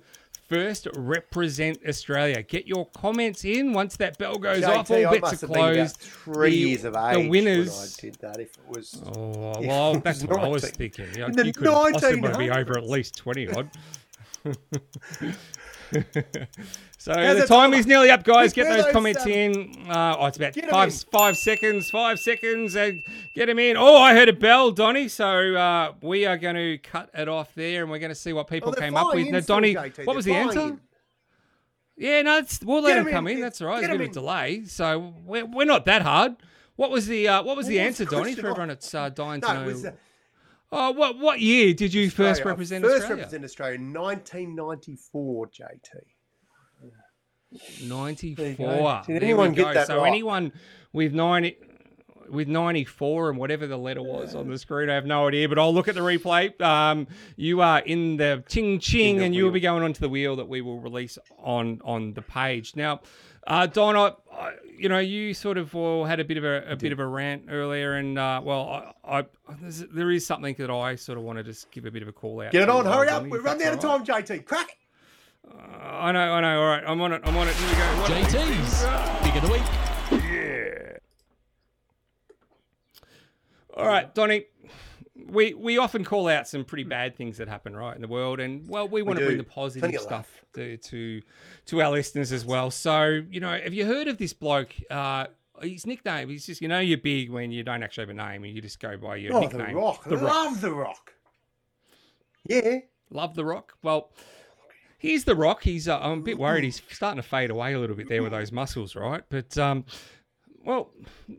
first represent Australia? Get your comments in once that bell goes off. JT, All I bets are have been about closed. three The- years of age The when I winners. did that. If it was, Oh [laughs] well, that's was what I was thinking. You, know, you could possibly be over at least twenty odd. [laughs] [laughs] so How's the time is nearly up, guys. Get those comments in. Uh, oh, it's about five in. five seconds. Five seconds. Uh, get them in. Oh, I heard a bell, Donny. So uh, we are going to cut it off there, and we're going to see what people Oh, came up with. Now, Donny, what was the answer? in. Yeah, no, it's, we'll let them 'em come in. in. That's all right. There's a 'em bit of in. delay, so we're, we're not that hard. What was the uh, what was the was answer, Donny, for everyone that's uh, dying to no, know? Oh, what what year did you first represent first Australia? represent Australia, 1994. JT. 94. Did anyone get go. that so right? anyone with 90 with 94 and whatever the letter was on the screen, I have no idea, but I'll look at the replay. Um, you are in the ching ching, the and you will be going onto the wheel that we will release on on the page. Now, uh, Don, I, I, you know, you sort of well, had a bit of a, a bit of a rant earlier, and uh, well, I, I there's, there is something that I sort of want to just give a bit of a call out. Get it on, uh, hurry up. We're running out of all right. time, JT. Crack it. I know, I know. All right, I'm on it. I'm on it. Here we go. What- JT's Pick of the Week. Yeah. All right, Donny. We we often call out some pretty bad things that happen right in the world, and well, we want to bring the positive stuff to, to to our listeners as well. So you know, have you heard of this bloke? Uh, his nickname. He's just you know you're big when you don't actually have a name and you just go by your Oh, nickname. the Rock. The Rock. Love the Rock. Yeah. Love the Rock. Well, here's the Rock. He's uh, I'm a bit worried. He's starting to fade away a little bit there with those muscles, right? But um, well,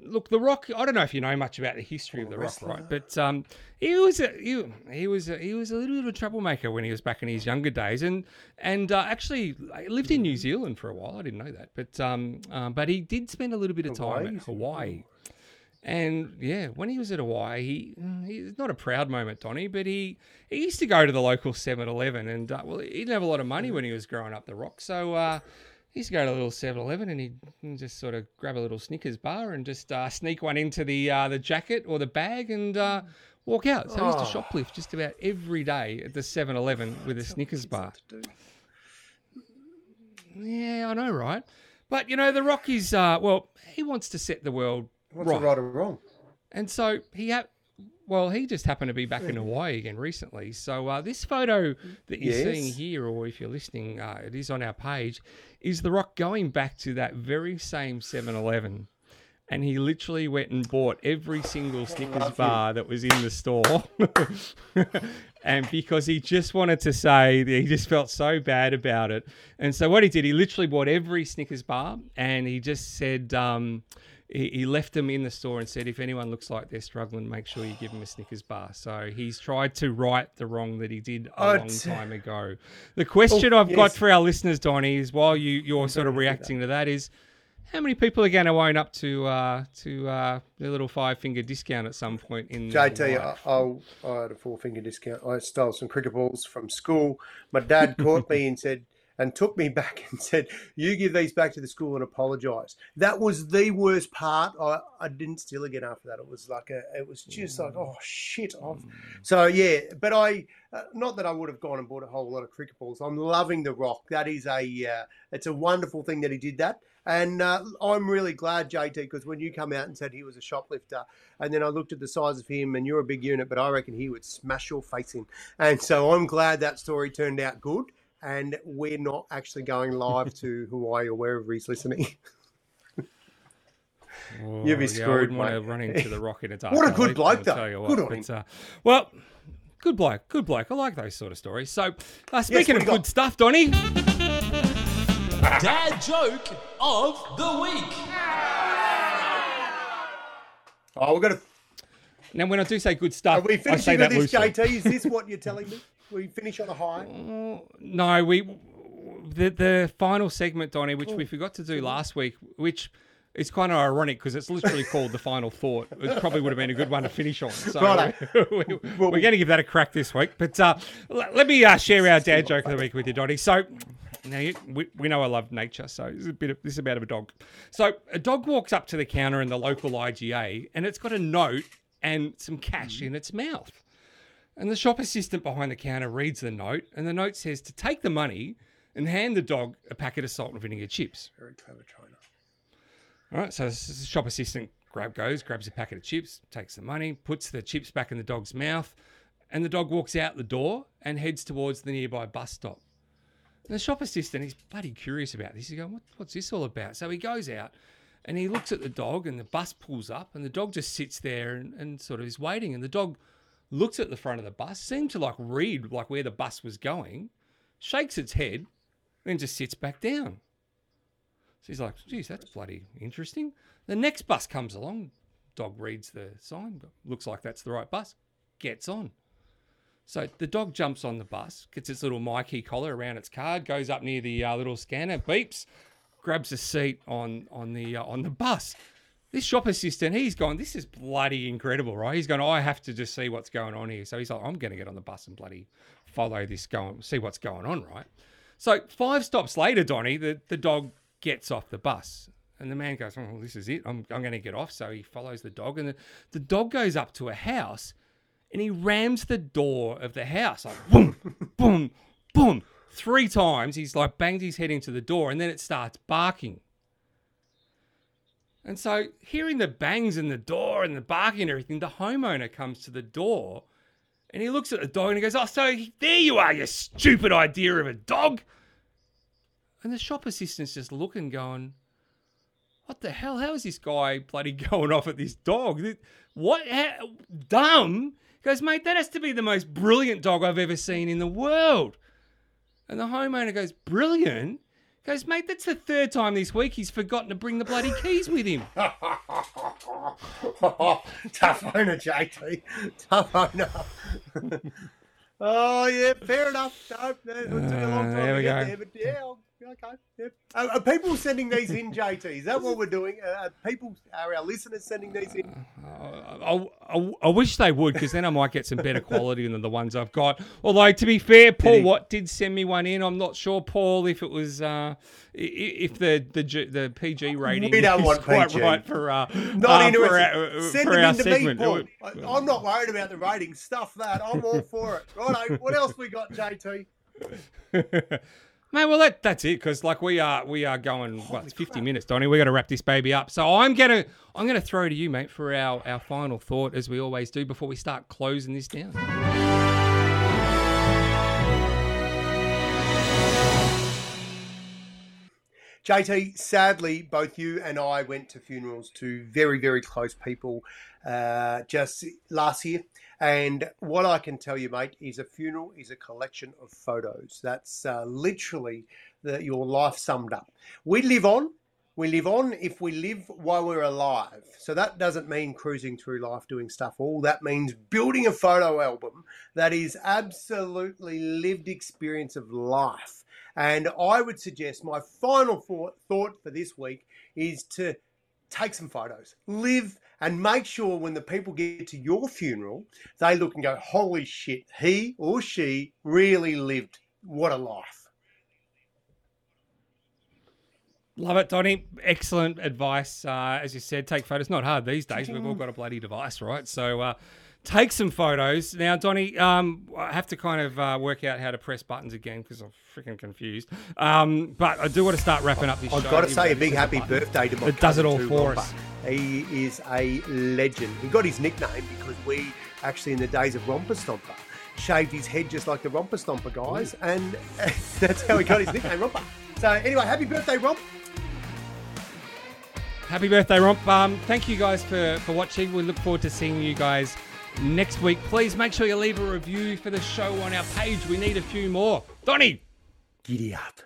look, the Rock. I don't know if you know much about the history of the Rock, right? But um, he was a, he, he was a, he was a little bit of a troublemaker when he was back in his younger days, and and uh, actually lived in New Zealand for a while. I didn't know that, but um, um but he did spend a little bit of time Hawaii? at Hawaii. And yeah, when he was at Hawaii, he he's not a proud moment, Donny, but he, he used to go to the local 7-Eleven and uh, well, he didn't have a lot of money when he was growing up the rock, so uh, he used to go to the little 7-Eleven and he'd just sort of grab a little Snickers bar and just uh, sneak one into the uh, the jacket or the bag and uh, walk out. So he used to Oh. shoplift just about every day at the 7-Eleven with a Snickers bar. Yeah, I know, right? But you know, the Rock is uh, well, he wants to set the world What's right. right or wrong? And so he had, well, he just happened to be back in Hawaii again recently. So uh, this photo that you're seeing here, or if you're listening, uh, it is on our page, is The Rock going back to that very same 7 Eleven and he literally went and bought every single Snickers bar that was in the store. [laughs] and because he just wanted to say that he just felt so bad about it. And so what he did, he literally bought every Snickers bar and he just said, um, he, he left them in the store and said, if anyone looks like they're struggling, make sure you give them a Snickers bar. So he's tried to right the wrong that he did a Oh, long t- time ago. The question Oh, I've got for our listeners, Donny, is while you, you're sort of reacting to that is, how many people are going to own up to uh, to uh, the little five finger discount at some point in their JT? I, I'll- I had a four finger discount. I stole some cricket balls from school. My dad caught me and said, and took me back [laughs] and said, "You give these back to the school and apologise." That was the worst part. I, I didn't steal again after that. It was like a, it was just like, oh shit. I've... So yeah, but I, uh, not that I would have gone and bought a whole lot of cricket balls. I'm loving the rock. That is a, uh, it's a wonderful thing that he did that. And uh, I'm really glad, JT, because when you come out and said he was a shoplifter, and then I looked at the size of him, and you're a big unit, but I reckon he would smash your face in. And so I'm glad that story turned out good, and we're not actually going live to [laughs] Hawaii or wherever he's listening. [laughs] Oh, You'd be yeah, I screwed, wouldn't want to run into the rock in a dark What a alley, good bloke, I'll though. tell you Good on But, him. uh, well, good bloke, good bloke. I like those sort of stories. So, uh, speaking what of do good got? stuff, Donny, Dad joke of the week. Oh, we're going to. now when I do say good stuff, Are stuff, we I say finishing that with this, loosely. JT? Is this what you're telling me? [laughs] We finish on a high? No, we the the final segment, Donny, which we forgot to do last week, which is kind of ironic because it's literally [laughs] called the final thought. It probably would have been a good one to finish on. So Righto. [laughs] we, are going to give that a crack this week. But uh, let me uh, share our dad joke of the week with you, Donny. So. Now you, we, we know I love nature, so this is a bit of, this is about a dog. So a dog walks up to the counter in the local IGA, and it's got a note and some cash in its mouth. And the shop assistant behind the counter reads the note, and the note says to take the money and hand the dog a packet of salt and vinegar chips. Very clever trainer. All right, so the shop assistant grab goes, grabs a packet of chips, takes the money, puts the chips back in the dog's mouth, and the dog walks out the door and heads towards the nearby bus stop. And the shop assistant, is bloody curious about this. He's going, what, what's this all about? So he goes out and he looks at the dog, and the bus pulls up, and the dog just sits there and, and sort of is waiting. And the dog looks at the front of the bus, seemed to like read like where the bus was going, shakes its head, then just sits back down. So he's like, geez, that's bloody interesting. The next bus comes along, dog reads the sign, looks like that's the right bus, gets on. So the dog jumps on the bus, gets its little myki collar around its card, goes up near the uh, little scanner, beeps, grabs a seat on on the uh, on the bus. This shop assistant, he's gone. This is bloody incredible, right? He's gone. I have to just see what's going on here. So he's like, I'm going to get on the bus and bloody follow this going, see what's going on, right? So five stops later, Donny, the, the dog gets off the bus. And the man goes, Oh, well, this is it. I'm, I'm going to get off. So he follows the dog. And the, the dog goes up to a house and he rams the door of the house like boom, [laughs] boom, boom. Three times. He's like banged his head into the door and then it starts barking. And so, hearing the bangs and the door and the barking and everything, the homeowner comes to the door and he looks at the dog and he goes, Oh, so there you are, you stupid idea of a dog. And the shop assistant's just looking, going, What the hell? How is this guy bloody [laughs] going off at this dog? What? How, dumb? He goes, Mate, that has to be the most brilliant dog I've ever seen in the world. And the homeowner goes, Brilliant? Goes, Mate, that's the third time this week he's forgotten to bring the bloody keys with him. [laughs] Tough owner, JT. Tough owner. [laughs] oh, yeah, fair enough. No, no, it took a long Uh, time there to we get go. there, but yeah, I'll- okay. Yep. Are, are people sending these in, JT? Is that what we're doing? Uh, are people, are our listeners sending these in? I, I, I wish they would, because then I might get some better quality than the ones I've got. Although to be fair, Paul he? Watt did send me one in. I'm not sure, Paul, if it was uh, if the the the PG rating We don't is want [laughs] quite PG. right for uh, Not uh, interested. for our, Send for them our in to segment. me, Paul. I'm not worried about the ratings. Stuff that. I'm all for it. Righto. What else we got, JT? [laughs] Mate, well that that's it because like we are we are going what it's fifty minutes, Donny. We got to wrap this baby up. So I'm gonna I'm gonna throw to you, mate, for our our final thought as we always do before we start closing this down. JT, sadly, both you and I went to funerals to very, very close people uh, just last year. And what I can tell you, mate, is a funeral is a collection of photos. That's uh, literally the, your life summed up. We live on. We live on if we live while we're alive. So that doesn't mean cruising through life doing stuff. All that means building a photo album that is absolutely lived experience of life. And I would suggest my final thought for this week is to take some photos, live and make sure when the people get to your funeral, they look and go, holy shit, he or she really lived. What a life. Love it, Donny. Excellent advice. Uh, as you said, take photos. Not hard these days. We've all got a bloody device, right? So uh, take some photos. Now, Donny, um, I have to kind of uh, work out how to press buttons again because I'm freaking confused. Um, but I do want to start wrapping up this I've show. I've got to say a big happy birthday to my It does it all for us. He is a legend. He got his nickname because we actually, in the days of Romper Stomper, shaved his head just like the Romper Stomper guys, and [laughs] that's how he got his nickname, Romper. So, anyway, happy birthday, Romp. Happy birthday, Romp. Um, thank you guys for, for watching. We look forward to seeing you guys next week. Please make sure you leave a review for the show on our page. We need a few more. Donny! Giddy up.